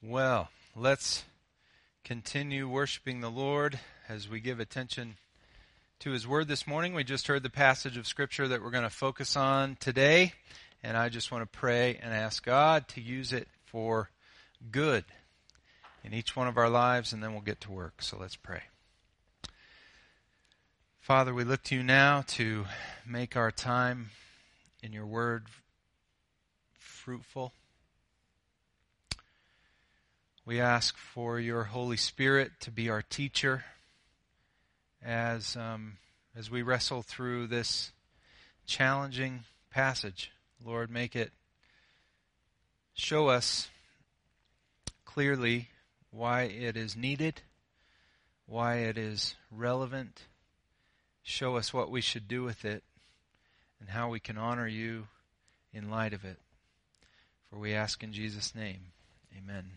Well, let's continue worshiping the Lord as we give attention to His Word this morning. We just heard the passage of Scripture that we're going to focus on today, and I just want to pray and ask God to use it for good in each one of our lives, and then we'll get to work. So let's pray. Father, we look to you now to make our time in your Word fruitful. We ask for your Holy Spirit to be our teacher as, um, as we wrestle through this challenging passage. Lord, make it show us clearly why it is needed, why it is relevant. Show us what we should do with it and how we can honor you in light of it. For we ask in Jesus' name. Amen.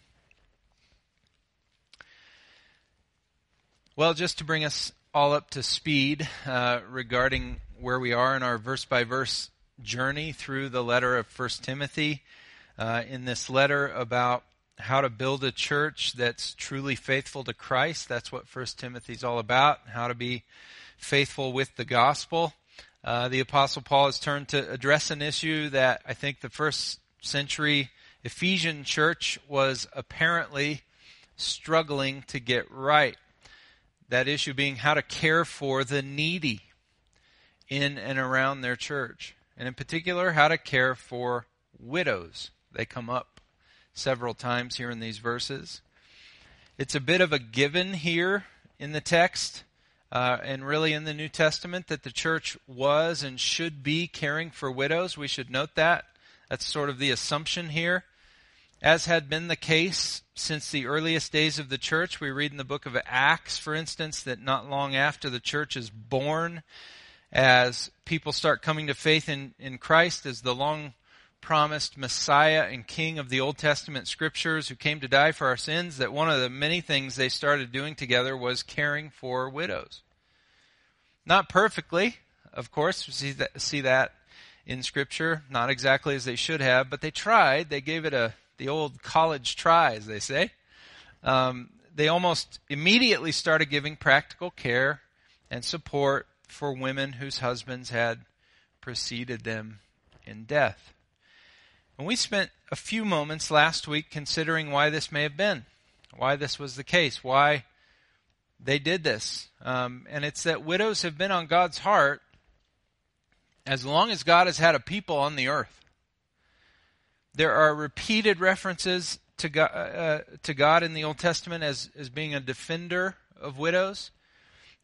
Well, just to bring us all up to speed uh, regarding where we are in our verse by verse journey through the letter of First Timothy, uh, in this letter about how to build a church that's truly faithful to Christ. That's what First Timothy is all about. How to be faithful with the gospel. Uh, the Apostle Paul has turned to address an issue that I think the first century Ephesian church was apparently struggling to get right. That issue being how to care for the needy in and around their church. And in particular, how to care for widows. They come up several times here in these verses. It's a bit of a given here in the text uh, and really in the New Testament that the church was and should be caring for widows. We should note that. That's sort of the assumption here. As had been the case since the earliest days of the church, we read in the book of Acts, for instance, that not long after the church is born, as people start coming to faith in, in Christ as the long promised Messiah and King of the Old Testament scriptures who came to die for our sins, that one of the many things they started doing together was caring for widows. Not perfectly, of course, we see that, see that in Scripture, not exactly as they should have, but they tried. They gave it a the old college try, as they say, um, they almost immediately started giving practical care and support for women whose husbands had preceded them in death. And we spent a few moments last week considering why this may have been, why this was the case, why they did this. Um, and it's that widows have been on God's heart as long as God has had a people on the earth. There are repeated references to God, uh, to God in the Old Testament as, as being a defender of widows.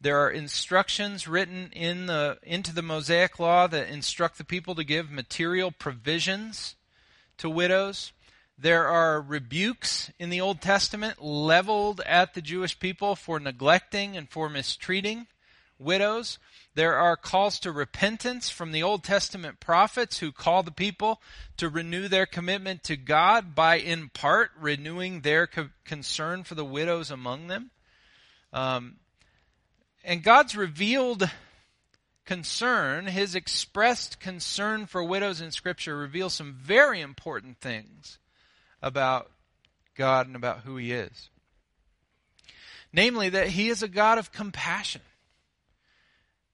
There are instructions written in the, into the Mosaic Law that instruct the people to give material provisions to widows. There are rebukes in the Old Testament leveled at the Jewish people for neglecting and for mistreating widows. There are calls to repentance from the Old Testament prophets who call the people to renew their commitment to God by, in part, renewing their co- concern for the widows among them. Um, and God's revealed concern, his expressed concern for widows in Scripture, reveals some very important things about God and about who he is. Namely, that he is a God of compassion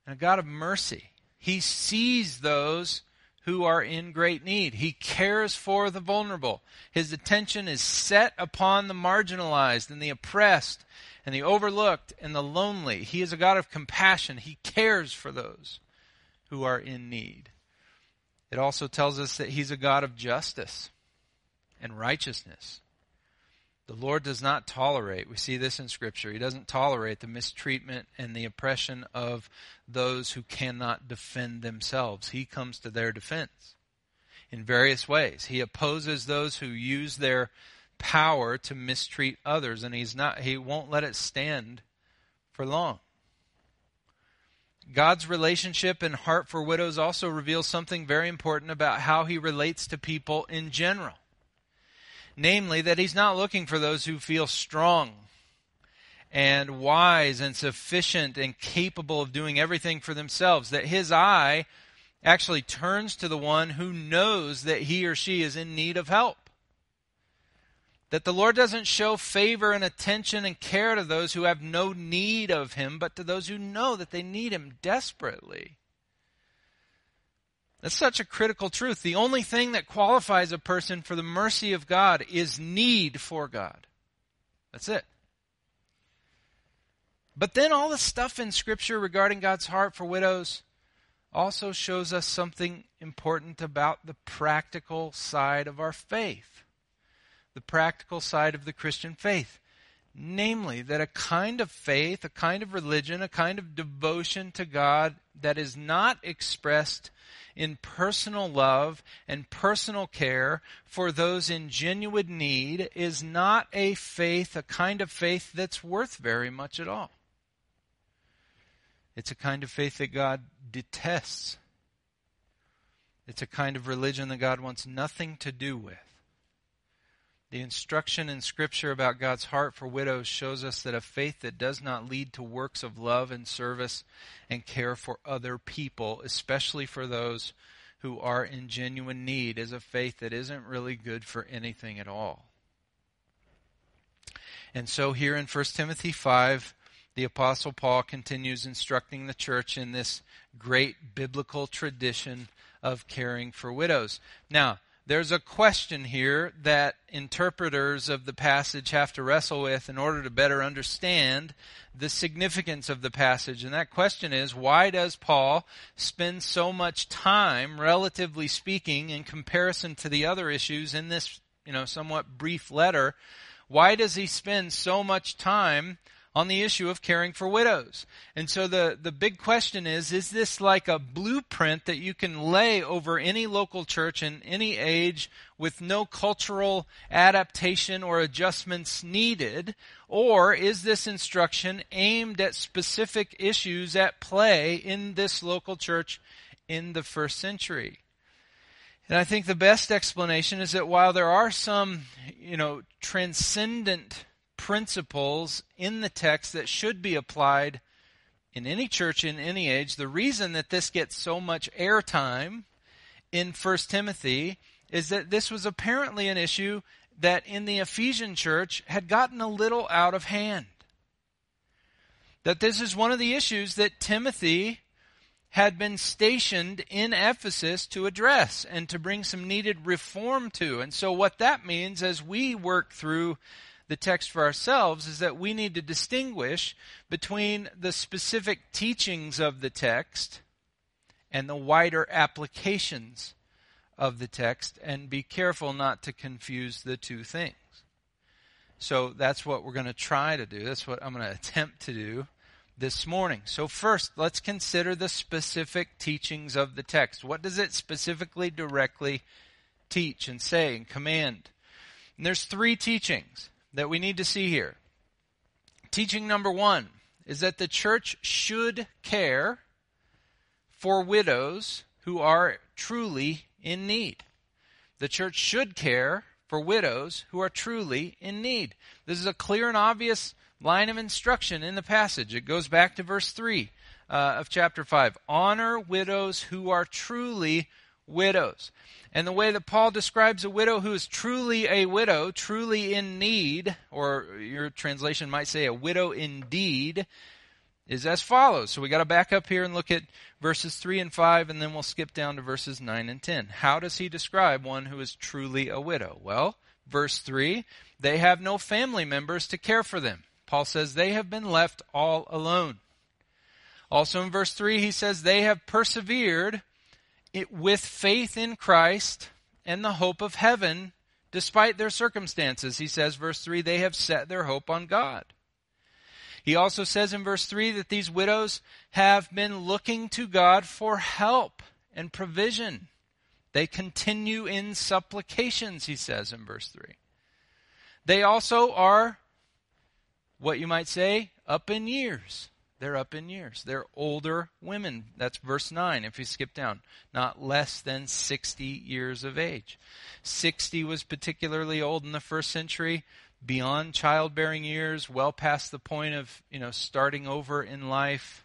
and a God of mercy. He sees those who are in great need. He cares for the vulnerable. His attention is set upon the marginalized and the oppressed and the overlooked and the lonely. He is a God of compassion. He cares for those who are in need. It also tells us that He's a God of justice and righteousness. The Lord does not tolerate, we see this in Scripture, He doesn't tolerate the mistreatment and the oppression of those who cannot defend themselves. He comes to their defense in various ways. He opposes those who use their power to mistreat others, and he's not, he won't let it stand for long. God's relationship and heart for widows also reveals something very important about how he relates to people in general namely that he's not looking for those who feel strong and wise and sufficient and capable of doing everything for themselves, that his eye actually turns to the one who knows that he or she is in need of help. That the Lord doesn't show favor and attention and care to those who have no need of Him, but to those who know that they need Him desperately. That's such a critical truth. The only thing that qualifies a person for the mercy of God is need for God. That's it. But then all the stuff in Scripture regarding God's heart for widows also shows us something important about the practical side of our faith. The practical side of the Christian faith. Namely, that a kind of faith, a kind of religion, a kind of devotion to God that is not expressed in personal love and personal care for those in genuine need is not a faith, a kind of faith that's worth very much at all. It's a kind of faith that God detests. It's a kind of religion that God wants nothing to do with. The instruction in Scripture about God's heart for widows shows us that a faith that does not lead to works of love and service and care for other people, especially for those who are in genuine need, is a faith that isn't really good for anything at all. And so here in 1 Timothy 5, the Apostle Paul continues instructing the church in this great biblical tradition of caring for widows. Now, there's a question here that interpreters of the passage have to wrestle with in order to better understand the significance of the passage. And that question is why does Paul spend so much time, relatively speaking, in comparison to the other issues in this, you know, somewhat brief letter? Why does he spend so much time on the issue of caring for widows. And so the, the big question is, is this like a blueprint that you can lay over any local church in any age with no cultural adaptation or adjustments needed? Or is this instruction aimed at specific issues at play in this local church in the first century? And I think the best explanation is that while there are some, you know, transcendent principles in the text that should be applied in any church in any age. The reason that this gets so much airtime in 1 Timothy is that this was apparently an issue that in the Ephesian church had gotten a little out of hand. That this is one of the issues that Timothy had been stationed in Ephesus to address and to bring some needed reform to. And so, what that means as we work through the text for ourselves is that we need to distinguish between the specific teachings of the text and the wider applications of the text and be careful not to confuse the two things. So that's what we're going to try to do. That's what I'm going to attempt to do this morning. So first, let's consider the specific teachings of the text. What does it specifically directly teach and say and command? And there's three teachings that we need to see here. Teaching number one is that the church should care for widows who are truly in need. The church should care for widows who are truly in need. This is a clear and obvious line of instruction in the passage. It goes back to verse 3 uh, of chapter 5. Honor widows who are truly widows. And the way that Paul describes a widow who is truly a widow, truly in need, or your translation might say a widow indeed, is as follows. So we got to back up here and look at verses 3 and 5, and then we'll skip down to verses 9 and 10. How does he describe one who is truly a widow? Well, verse 3 they have no family members to care for them. Paul says they have been left all alone. Also in verse 3, he says they have persevered it, with faith in Christ and the hope of heaven, despite their circumstances. He says, verse 3, they have set their hope on God. He also says in verse 3 that these widows have been looking to God for help and provision. They continue in supplications, he says in verse 3. They also are, what you might say, up in years. They're up in years. They're older women. That's verse 9 if you skip down. Not less than 60 years of age. 60 was particularly old in the first century, beyond childbearing years, well past the point of, you know, starting over in life.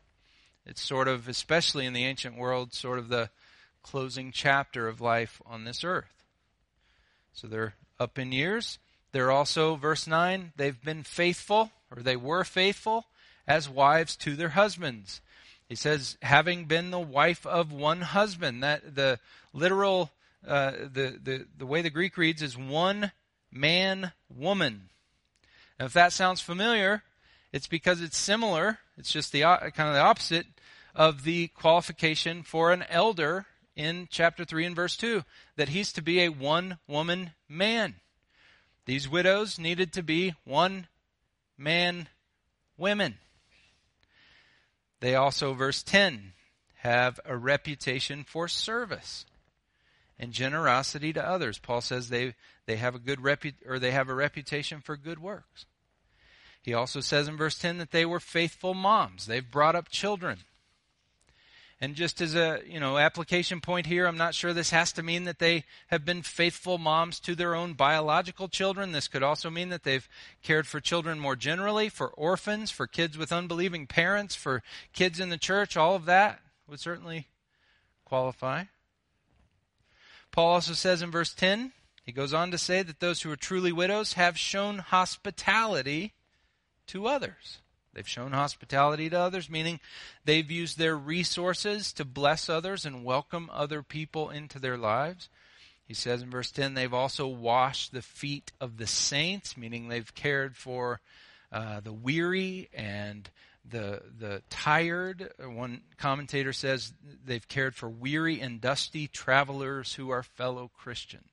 It's sort of, especially in the ancient world, sort of the closing chapter of life on this earth. So they're up in years They're also, verse 9, they've been faithful, or they were faithful, as wives to their husbands. He says, having been the wife of one husband. That the literal, uh, the, the, the way the Greek reads is one man, woman. Now, if that sounds familiar, it's because it's similar. It's just the kind of the opposite of the qualification for an elder in chapter 3 and verse 2 that he's to be a one woman man. These widows needed to be one man women. They also, verse 10, have a reputation for service and generosity to others. Paul says they, they have a good repu- or they have a reputation for good works. He also says in verse 10 that they were faithful moms. They've brought up children. And just as a, you know, application point here, I'm not sure this has to mean that they have been faithful moms to their own biological children. This could also mean that they've cared for children more generally, for orphans, for kids with unbelieving parents, for kids in the church. All of that would certainly qualify. Paul also says in verse 10, he goes on to say that those who are truly widows have shown hospitality to others. They've shown hospitality to others, meaning they've used their resources to bless others and welcome other people into their lives. He says in verse 10, they've also washed the feet of the saints, meaning they've cared for uh, the weary and the the tired. One commentator says they've cared for weary and dusty travelers who are fellow Christians.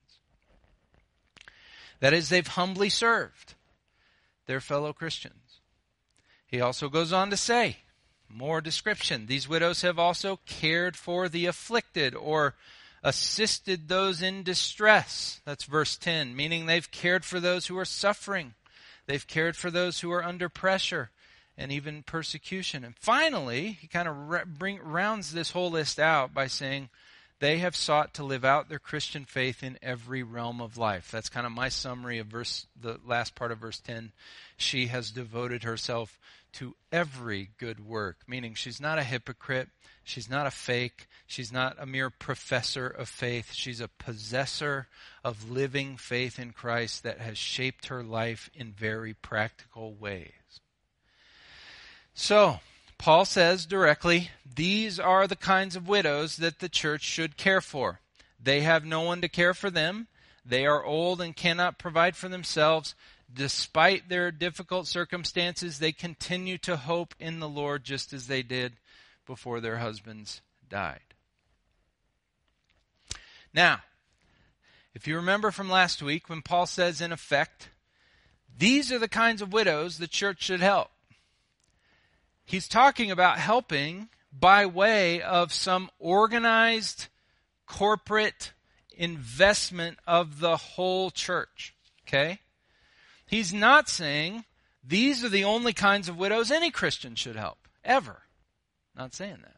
That is, they've humbly served their fellow Christians. He also goes on to say, more description. These widows have also cared for the afflicted or assisted those in distress. That's verse 10, meaning they've cared for those who are suffering. They've cared for those who are under pressure and even persecution. And finally, he kind of bring, rounds this whole list out by saying, they have sought to live out their Christian faith in every realm of life. That's kind of my summary of verse the last part of verse 10. She has devoted herself to every good work, meaning she's not a hypocrite, she's not a fake, she's not a mere professor of faith, she's a possessor of living faith in Christ that has shaped her life in very practical ways. So, Paul says directly, these are the kinds of widows that the church should care for. They have no one to care for them. They are old and cannot provide for themselves. Despite their difficult circumstances, they continue to hope in the Lord just as they did before their husbands died. Now, if you remember from last week when Paul says, in effect, these are the kinds of widows the church should help he's talking about helping by way of some organized corporate investment of the whole church. Okay? He's not saying these are the only kinds of widows any Christian should help, ever. Not saying that.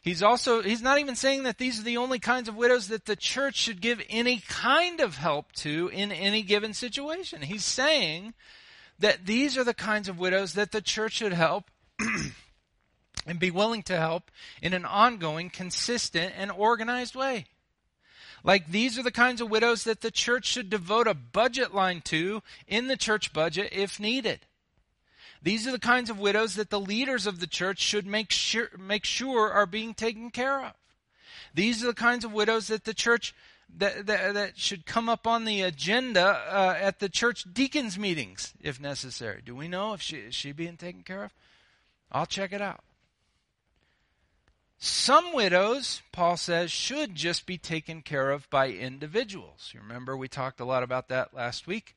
He's also, he's not even saying that these are the only kinds of widows that the church should give any kind of help to in any given situation. He's saying that these are the kinds of widows that the church should help and be willing to help in an ongoing, consistent, and organized way. Like these are the kinds of widows that the church should devote a budget line to in the church budget if needed. These are the kinds of widows that the leaders of the church should make sure, make sure are being taken care of. These are the kinds of widows that the church that, that, that should come up on the agenda uh, at the church deacons meetings if necessary. Do we know if she is she being taken care of? I'll check it out. Some widows, Paul says, should just be taken care of by individuals. You remember we talked a lot about that last week.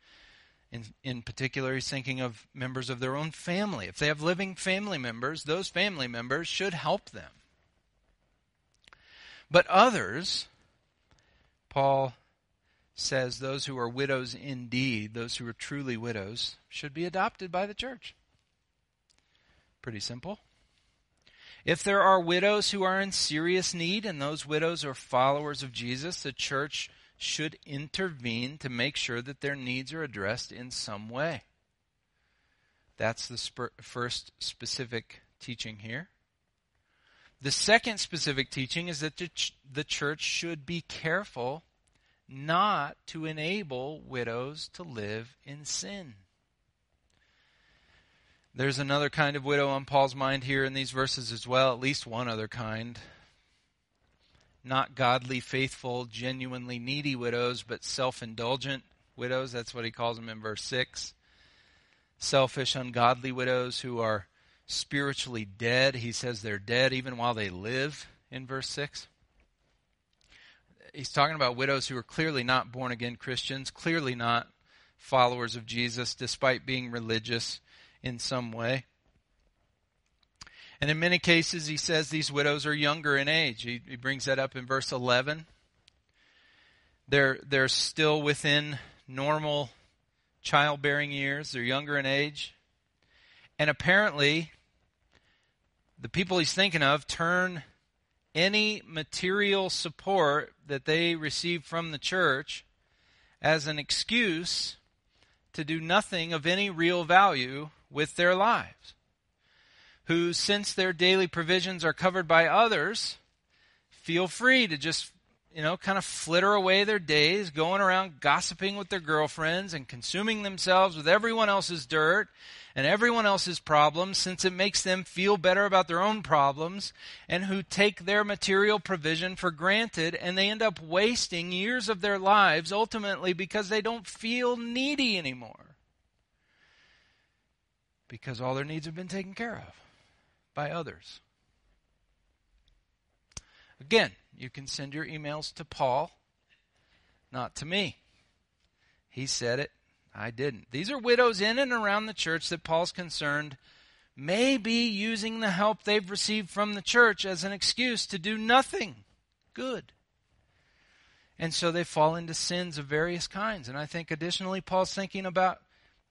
In, in particular, he's thinking of members of their own family. If they have living family members, those family members should help them. But others, Paul says, those who are widows indeed, those who are truly widows, should be adopted by the church. Pretty simple. If there are widows who are in serious need and those widows are followers of Jesus, the church should intervene to make sure that their needs are addressed in some way. That's the sp- first specific teaching here. The second specific teaching is that the, ch- the church should be careful not to enable widows to live in sin. There's another kind of widow on Paul's mind here in these verses as well, at least one other kind. Not godly, faithful, genuinely needy widows, but self indulgent widows. That's what he calls them in verse 6. Selfish, ungodly widows who are spiritually dead. He says they're dead even while they live in verse 6. He's talking about widows who are clearly not born again Christians, clearly not followers of Jesus, despite being religious in some way. And in many cases, he says these widows are younger in age. He, he brings that up in verse 11. They're, they're still within normal childbearing years, they're younger in age. And apparently, the people he's thinking of turn any material support that they receive from the church as an excuse to do nothing of any real value with their lives, who, since their daily provisions are covered by others, feel free to just, you know, kind of flitter away their days, going around gossiping with their girlfriends and consuming themselves with everyone else's dirt and everyone else's problems since it makes them feel better about their own problems and who take their material provision for granted and they end up wasting years of their lives ultimately because they don't feel needy anymore because all their needs have been taken care of by others. Again, you can send your emails to Paul, not to me. He said it, I didn't. These are widows in and around the church that Paul's concerned may be using the help they've received from the church as an excuse to do nothing good. And so they fall into sins of various kinds. And I think additionally, Paul's thinking about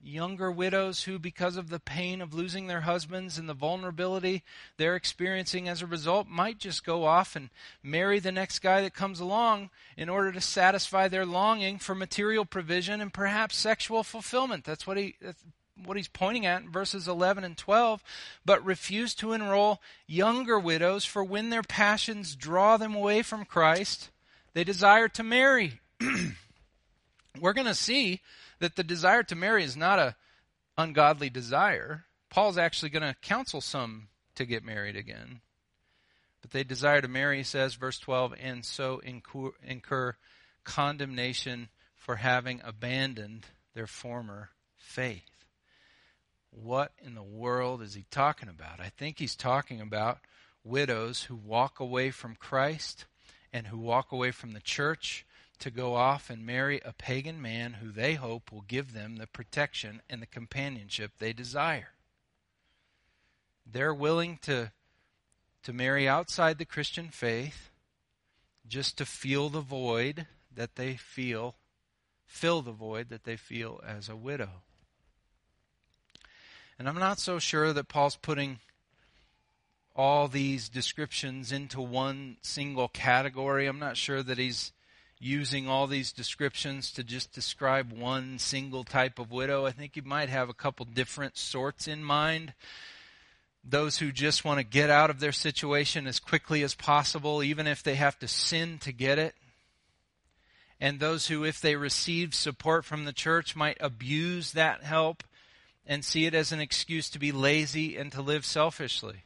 younger widows who, because of the pain of losing their husbands and the vulnerability they're experiencing as a result, might just go off and marry the next guy that comes along in order to satisfy their longing for material provision and perhaps sexual fulfillment. That's what he. That's what he's pointing at in verses 11 and 12, but refuse to enroll younger widows, for when their passions draw them away from Christ, they desire to marry. We're going to see that the desire to marry is not a ungodly desire. Paul's actually going to counsel some to get married again. But they desire to marry, he says, verse 12, and so incur, incur condemnation for having abandoned their former faith. What in the world is he talking about? I think he's talking about widows who walk away from Christ and who walk away from the church to go off and marry a pagan man who they hope will give them the protection and the companionship they desire. They're willing to, to marry outside the Christian faith just to feel the void that they feel, fill the void that they feel as a widow. And I'm not so sure that Paul's putting all these descriptions into one single category. I'm not sure that he's using all these descriptions to just describe one single type of widow. I think you might have a couple different sorts in mind. Those who just want to get out of their situation as quickly as possible, even if they have to sin to get it. And those who, if they receive support from the church, might abuse that help and see it as an excuse to be lazy and to live selfishly.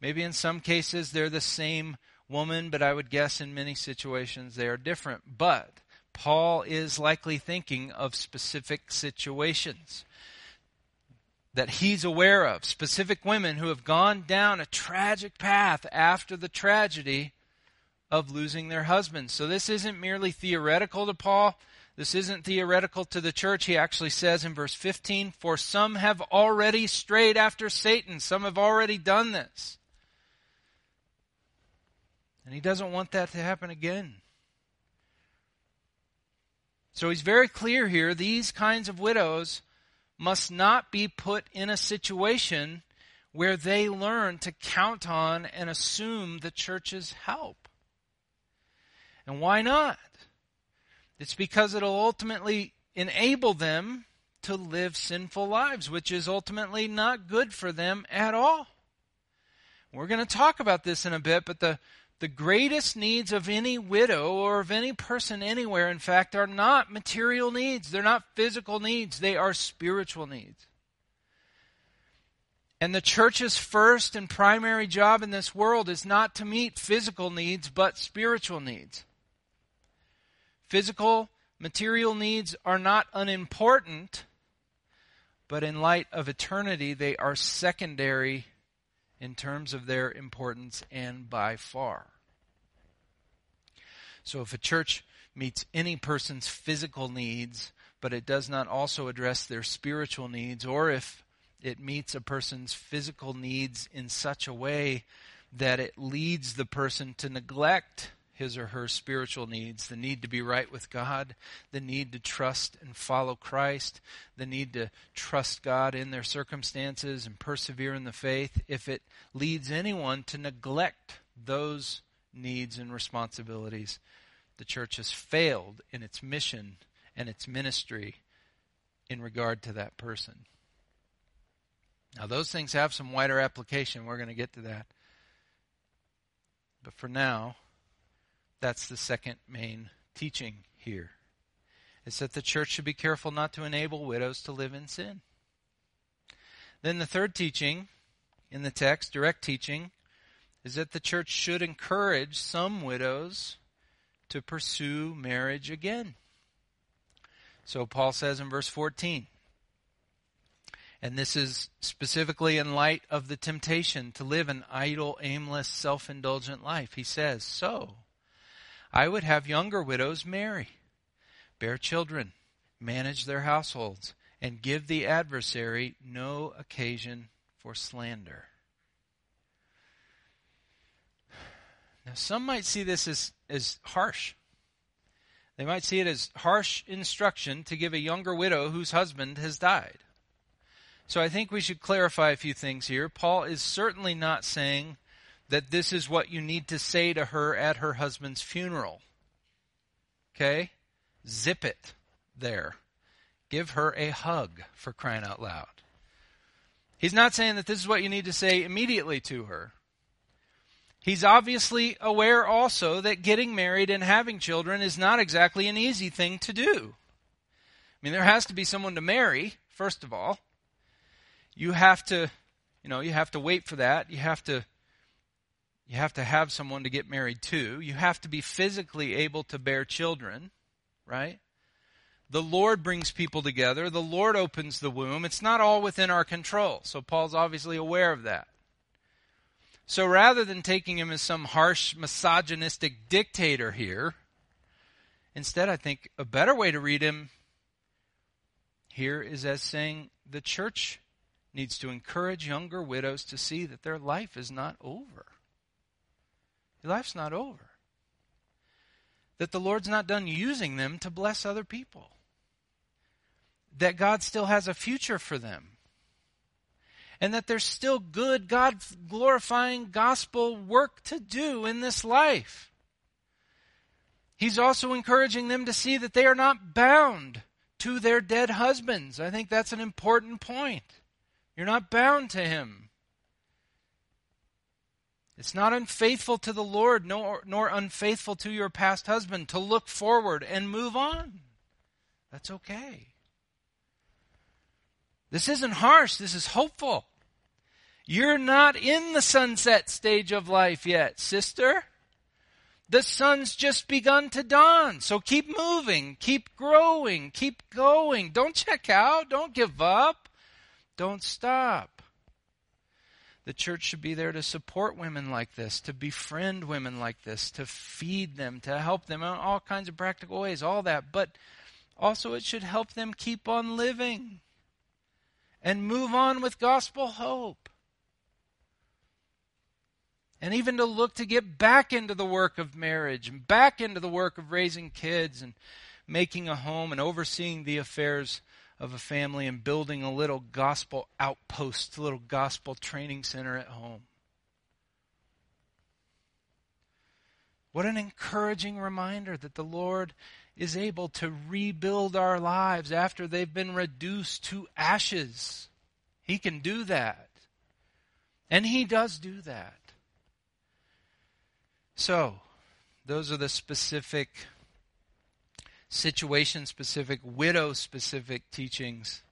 Maybe in some cases they're the same woman, but I would guess in many situations they are different. But Paul is likely thinking of specific situations that he's aware of, specific women who have gone down a tragic path after the tragedy of losing their husbands. So this isn't merely theoretical to Paul. This isn't theoretical to the church. He actually says in verse 15, For some have already strayed after Satan. Some have already done this. And he doesn't want that to happen again. So he's very clear here these kinds of widows must not be put in a situation where they learn to count on and assume the church's help. And why not? It's because it'll ultimately enable them to live sinful lives, which is ultimately not good for them at all. We're going to talk about this in a bit, but the the greatest needs of any widow or of any person anywhere, in fact, are not material needs. They're not physical needs. They are spiritual needs. And the church's first and primary job in this world is not to meet physical needs, but spiritual needs. Physical, material needs are not unimportant, but in light of eternity, they are secondary in terms of their importance and by far. So if a church meets any person's physical needs, but it does not also address their spiritual needs, or if it meets a person's physical needs in such a way that it leads the person to neglect his or her spiritual needs the need to be right with God, the need to trust and follow Christ, the need to trust God in their circumstances and persevere in the faith. If it leads anyone to neglect those needs and responsibilities, the church has failed in its mission and its ministry in regard to that person. Now, those things have some wider application. We're going to get to that. But for now, that's the second main teaching here. It's that the church should be careful not to enable widows to live in sin. Then the third teaching in the text, direct teaching, is that the church should encourage some widows to pursue marriage again. So Paul says in verse 14, and this is specifically in light of the temptation to live an idle, aimless, self indulgent life. He says, So, I would have younger widows marry, bear children, manage their households, and give the adversary no occasion for slander. Now, some might see this as, as harsh. They might see it as harsh instruction to give a younger widow whose husband has died. So I think we should clarify a few things here. Paul is certainly not saying that this is what you need to say to her at her husband's funeral. Okay? Zip it there. Give her a hug for crying out loud. He's not saying that this is what you need to say immediately to her. He's obviously aware also that getting married and having children is not exactly an easy thing to do. I mean, there has to be someone to marry, first of all. You have to, you know, you have to wait for that. You have to you have to have someone to get married to. You have to be physically able to bear children, right? The Lord brings people together. The Lord opens the womb. It's not all within our control. So Paul's obviously aware of that. So rather than taking him as some harsh, misogynistic dictator here, instead, I think a better way to read him here is as saying the church needs to encourage younger widows to see that their life is not over. Your life's not over. That the Lord's not done using them to bless other people. That God still has a future for them. And that there's still good, God glorifying gospel work to do in this life. He's also encouraging them to see that they are not bound to their dead husbands. I think that's an important point. You're not bound to him. It's not unfaithful to the Lord, nor, nor unfaithful to your past husband to look forward and move on. That's okay. This isn't harsh, this is hopeful. You're not in the sunset stage of life yet, sister. The sun's just begun to dawn. So keep moving, keep growing, keep going. Don't check out, don't give up, don't stop. The church should be there to support women like this, to befriend women like this, to feed them, to help them in all kinds of practical ways, all that. But also, it should help them keep on living and move on with gospel hope. And even to look to get back into the work of marriage and back into the work of raising kids and making a home and overseeing the affairs of a family and building a little gospel outpost, a little gospel training center at home. What an encouraging reminder that the Lord is able to rebuild our lives after they've been reduced to ashes. He can do that. And He does do that. So, those are the specific situation specific, widow specific teachings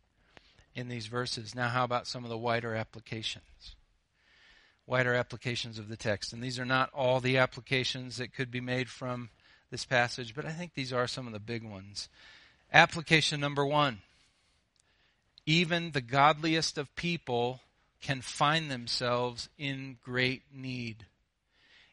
in these verses. Now, how about some of the wider applications? Wider applications of the text. And these are not all the applications that could be made from this passage, but I think these are some of the big ones. Application number one even the godliest of people can find themselves in great need.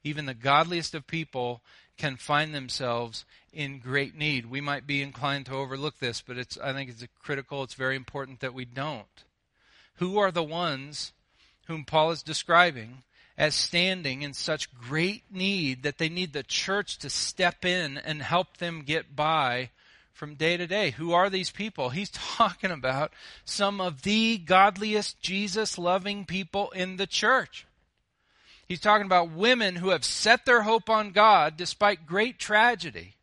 Even the godliest of people can find themselves in great need. We might be inclined to overlook this, but it's I think it's critical, it's very important that we don't. Who are the ones whom Paul is describing as standing in such great need that they need the church to step in and help them get by from day to day. Who are these people? He's talking about some of the godliest, Jesus loving people in the church. He's talking about women who have set their hope on God despite great tragedy,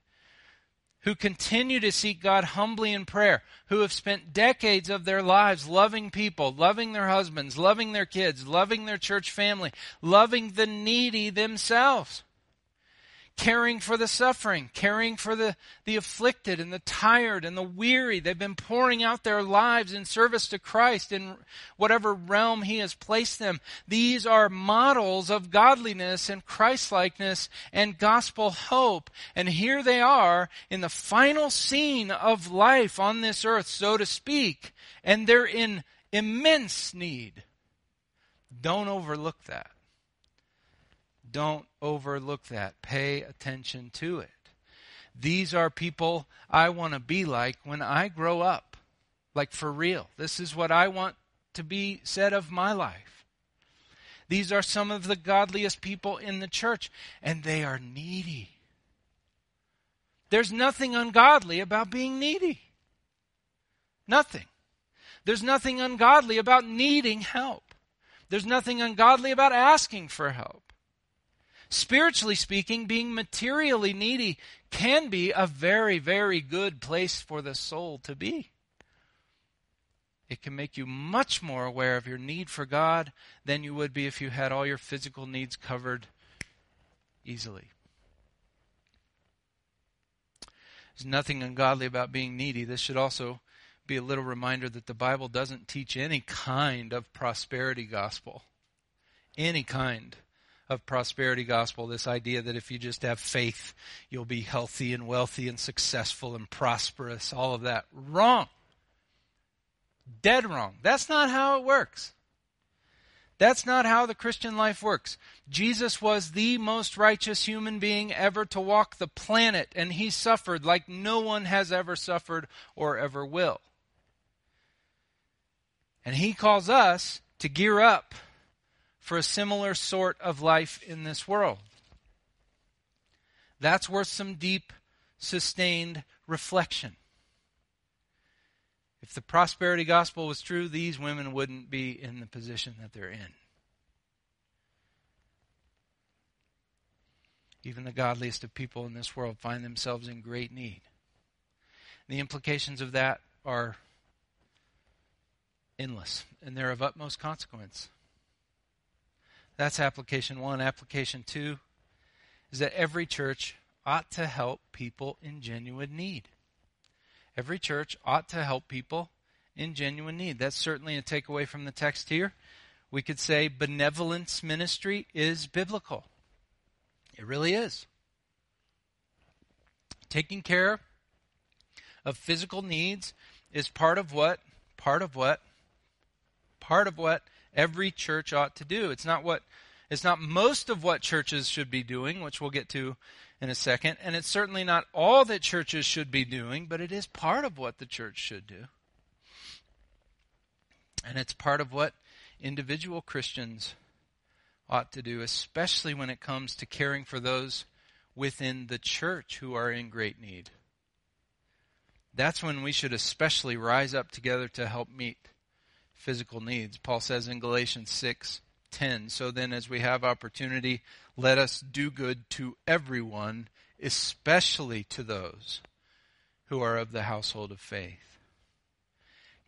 who continue to seek God humbly in prayer, who have spent decades of their lives loving people, loving their husbands, loving their kids, loving their church family, loving the needy themselves caring for the suffering, caring for the, the afflicted and the tired and the weary. They've been pouring out their lives in service to Christ in whatever realm He has placed them. These are models of godliness and Christlikeness and gospel hope. And here they are in the final scene of life on this earth, so to speak, and they're in immense need. Don't overlook that. Don't overlook that. Pay attention to it. These are people I want to be like when I grow up. Like for real. This is what I want to be said of my life. These are some of the godliest people in the church, and they are needy. There's nothing ungodly about being needy. Nothing. There's nothing ungodly about needing help. There's nothing ungodly about asking for help. Spiritually speaking, being materially needy can be a very, very good place for the soul to be. It can make you much more aware of your need for God than you would be if you had all your physical needs covered easily. There's nothing ungodly about being needy. This should also be a little reminder that the Bible doesn't teach any kind of prosperity gospel. Any kind of prosperity gospel this idea that if you just have faith you'll be healthy and wealthy and successful and prosperous all of that wrong dead wrong that's not how it works that's not how the Christian life works. Jesus was the most righteous human being ever to walk the planet, and he suffered like no one has ever suffered or ever will. And he calls us to gear up for a similar sort of life in this world. That's worth some deep, sustained reflection. If the prosperity gospel was true, these women wouldn't be in the position that they're in. Even the godliest of people in this world find themselves in great need. The implications of that are endless, and they're of utmost consequence. That's application one. Application two is that every church ought to help people in genuine need. Every church ought to help people in genuine need. That's certainly a takeaway from the text here. We could say benevolence ministry is biblical. It really is. Taking care of physical needs is part of what part of what part of what every church ought to do. It's not what it's not most of what churches should be doing, which we'll get to in a second, and it's certainly not all that churches should be doing, but it is part of what the church should do. And it's part of what individual Christians ought to do, especially when it comes to caring for those within the church who are in great need. That's when we should especially rise up together to help meet physical needs. Paul says in Galatians 6 10, So then, as we have opportunity, let us do good to everyone, especially to those who are of the household of faith.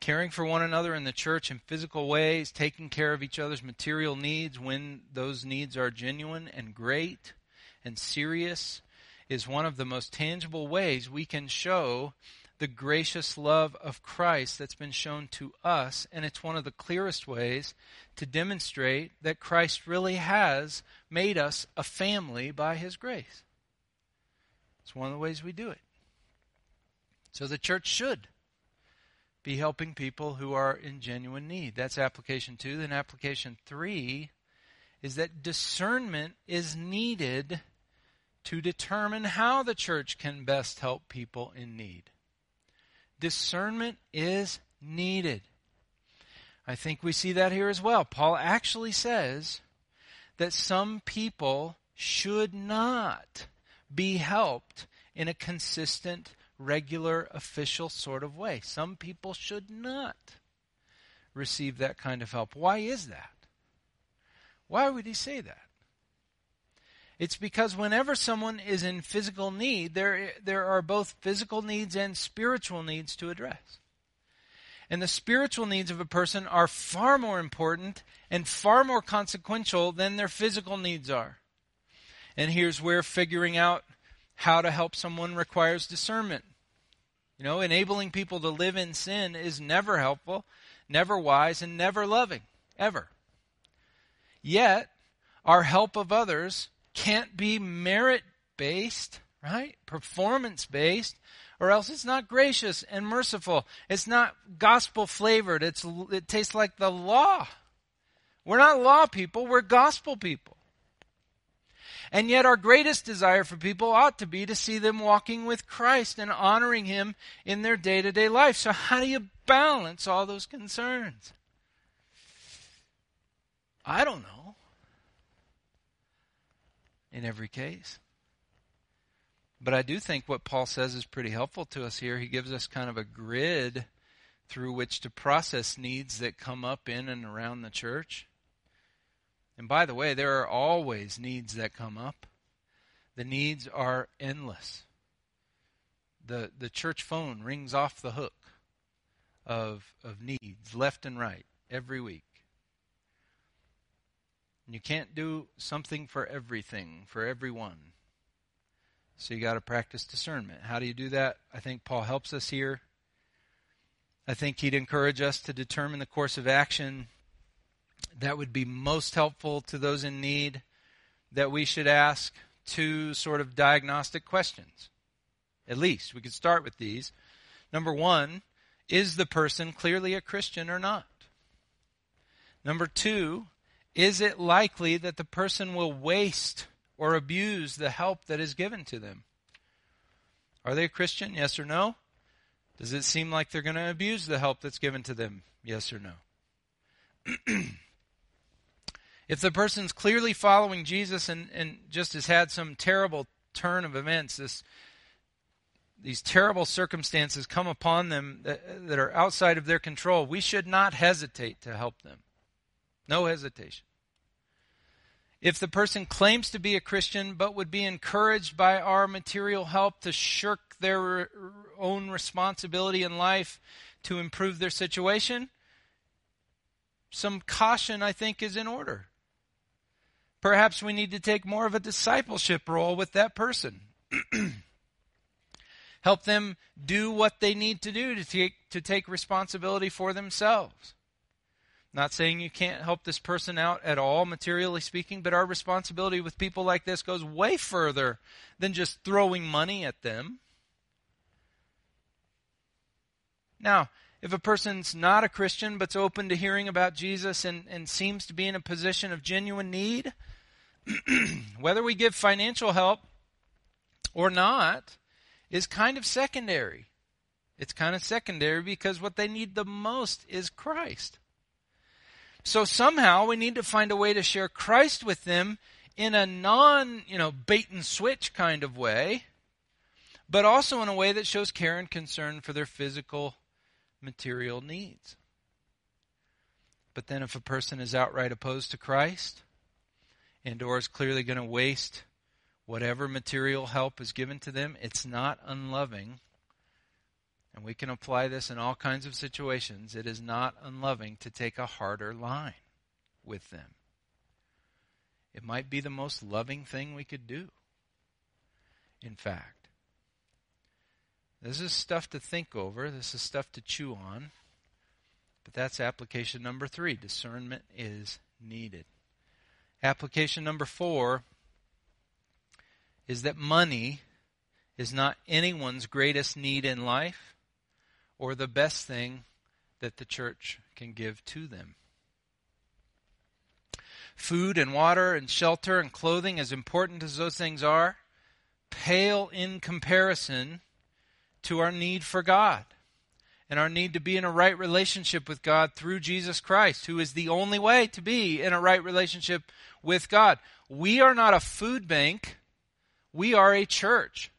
Caring for one another in the church in physical ways, taking care of each other's material needs when those needs are genuine and great, and serious is one of the most tangible ways we can show the gracious love of Christ that's been shown to us, and it's one of the clearest ways to demonstrate that Christ really has made us a family by His grace. It's one of the ways we do it. So the church should be helping people who are in genuine need. That's application two. Then application three is that discernment is needed to determine how the church can best help people in need discernment is needed. I think we see that here as well. Paul actually says that some people should not be helped in a consistent, regular, official sort of way. Some people should not receive that kind of help. Why is that? Why would he say that? It's because whenever someone is in physical need, there, there are both physical needs and spiritual needs to address. And the spiritual needs of a person are far more important and far more consequential than their physical needs are. And here's where figuring out how to help someone requires discernment. You know, enabling people to live in sin is never helpful, never wise, and never loving, ever. Yet, our help of others can't be merit based, right? Performance based, or else it's not gracious and merciful. It's not gospel flavored. It's, it tastes like the law. We're not law people, we're gospel people. And yet, our greatest desire for people ought to be to see them walking with Christ and honoring Him in their day to day life. So, how do you balance all those concerns? I don't know in every case. But I do think what Paul says is pretty helpful to us here. He gives us kind of a grid through which to process needs that come up in and around the church. And by the way, there are always needs that come up. The needs are endless. The the church phone rings off the hook of of needs left and right every week. And you can't do something for everything, for everyone. So you got to practice discernment. How do you do that? I think Paul helps us here. I think he'd encourage us to determine the course of action that would be most helpful to those in need, that we should ask two sort of diagnostic questions. At least we could start with these. Number one, is the person clearly a Christian or not? Number two, is it likely that the person will waste or abuse the help that is given to them? Are they a Christian? Yes or no? Does it seem like they're going to abuse the help that's given to them? Yes or no? if the person's clearly following Jesus and, and just has had some terrible turn of events, this these terrible circumstances come upon them that, that are outside of their control, we should not hesitate to help them. No hesitation. If the person claims to be a Christian but would be encouraged by our material help to shirk their own responsibility in life to improve their situation, some caution, I think, is in order. Perhaps we need to take more of a discipleship role with that person. Help them do what they need to do to take, to take responsibility for themselves. Not saying you can't help this person out at all, materially speaking, but our responsibility with people like this goes way further than just throwing money at them. Now, if a person's not a Christian but's open to hearing about Jesus and, and seems to be in a position of genuine need, whether we give financial help or not is kind of secondary. It's kind of secondary because what they need the most is Christ. So somehow we need to find a way to share Christ with them in a non, you know, bait and switch kind of way, but also in a way that shows care and concern for their physical, material needs. But then if a person is outright opposed to Christ and or is clearly going to waste whatever material help is given to them, it's not unloving and we can apply this in all kinds of situations, it is not unloving to take a harder line with them. It might be the most loving thing we could do in fact. This is stuff to think over, this is stuff to chew on. But that's application number three. Discernment is needed. Application number four is that money is not anyone's greatest need in life or the best thing that the church can give to them. Food and water and shelter and clothing, as important as those things are, pale in comparison to our need for God and our need to be in a right relationship with God through Jesus Christ, who is the only way to be in a right relationship with God. We are not a food bank, we are a church.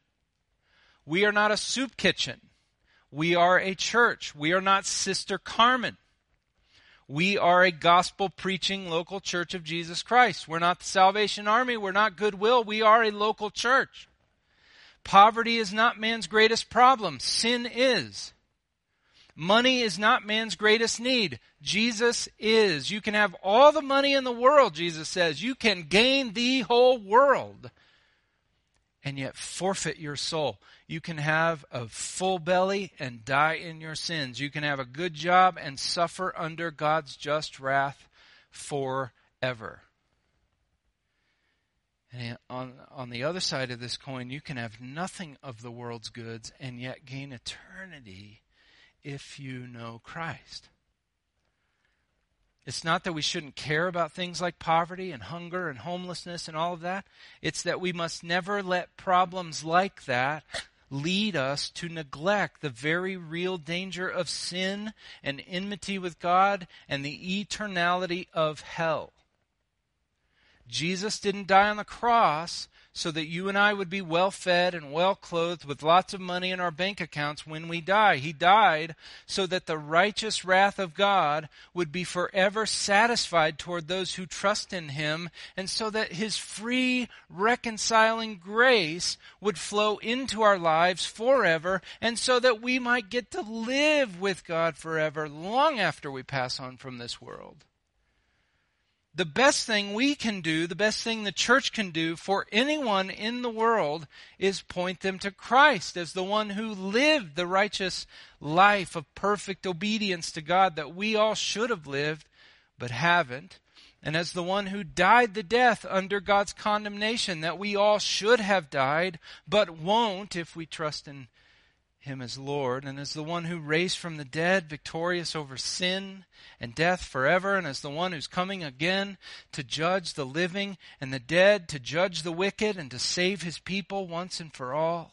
We are not a soup kitchen. We are a church. We are not Sister Carmen. We are a gospel preaching local church of Jesus Christ. We're not the Salvation Army. We're not Goodwill. We are a local church. Poverty is not man's greatest problem. Sin is. Money is not man's greatest need. Jesus is. You can have all the money in the world, Jesus says. You can gain the whole world and yet forfeit your soul. You can have a full belly and die in your sins. You can have a good job and suffer under God's just wrath forever. And on, on the other side of this coin, you can have nothing of the world's goods and yet gain eternity if you know Christ. It's not that we shouldn't care about things like poverty and hunger and homelessness and all of that. It's that we must never let problems like that lead us to neglect the very real danger of sin and enmity with God and the eternality of hell. Jesus didn't die on the cross so that you and I would be well fed and well clothed with lots of money in our bank accounts when we die. He died so that the righteous wrath of God would be forever satisfied toward those who trust in Him, and so that His free, reconciling grace would flow into our lives forever, and so that we might get to live with God forever long after we pass on from this world the best thing we can do, the best thing the church can do for anyone in the world is point them to Christ as the one who lived the righteous life of perfect obedience to God that we all should have lived but haven't, and as the one who died the death under God's condemnation that we all should have died but won't if we trust in him as Lord, and as the one who raised from the dead, victorious over sin and death forever, and as the one who's coming again to judge the living and the dead, to judge the wicked, and to save his people once and for all,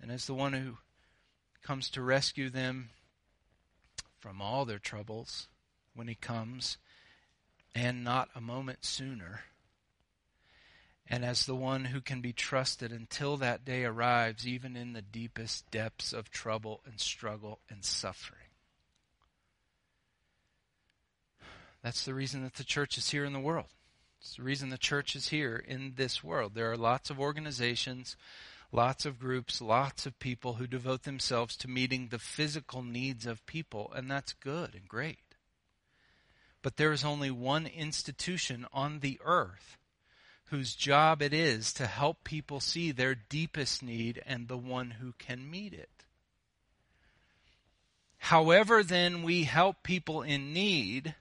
and as the one who comes to rescue them from all their troubles when he comes, and not a moment sooner and as the one who can be trusted until that day arrives, even in the deepest depths of trouble and struggle and suffering. That's the reason that the church is here in the world. It's the reason the church is here in this world. There are lots of organizations, lots of groups, lots of people who devote themselves to meeting the physical needs of people, and that's good and great. But there is only one institution on the earth whose job it is to help people see their deepest need and the one who can meet it. However, then we help people in need,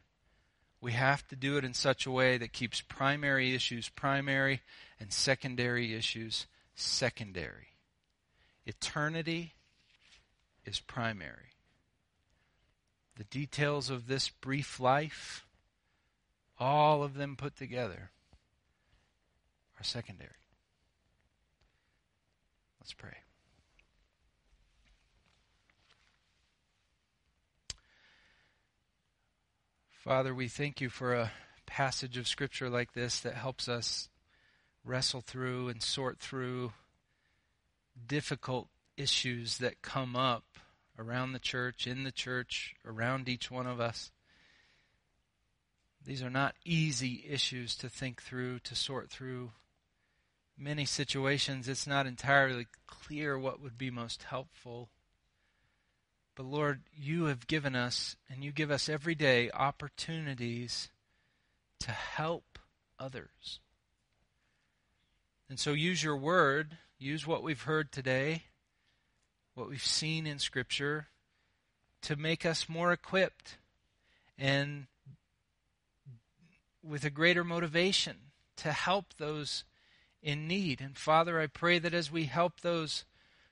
we have to do it in such a way that keeps primary issues primary and secondary issues secondary. Eternity is primary. The details of this brief life, all of them put together, are secondary. Let's pray. Father, we thank you for a passage of Scripture like this that helps us wrestle through and sort through difficult issues that come up around the church, in the church, around each one of us. These are not easy issues to think through, to sort through many situations, it's not entirely clear what would be most helpful. But Lord, you have given us, and you give us every day, opportunities to help others. And so use your word use what we've heard today, what we've seen in Scripture, to make us more equipped and with a greater motivation to help those in need. And Father, I pray that as we help those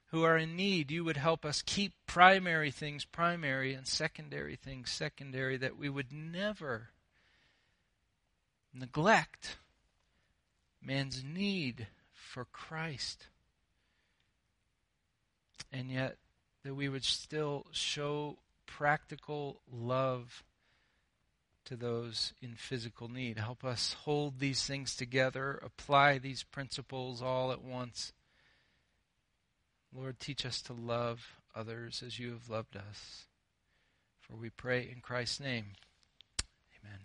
who are in need, you would help us keep primary things primary and secondary things secondary, that we would never neglect man's need for Christ. And yet, that we would still show practical love to those in physical need. Help us hold these things together, apply these principles all at once. Lord, teach us to love others as you have loved us. For we pray in Christ's name. Amen.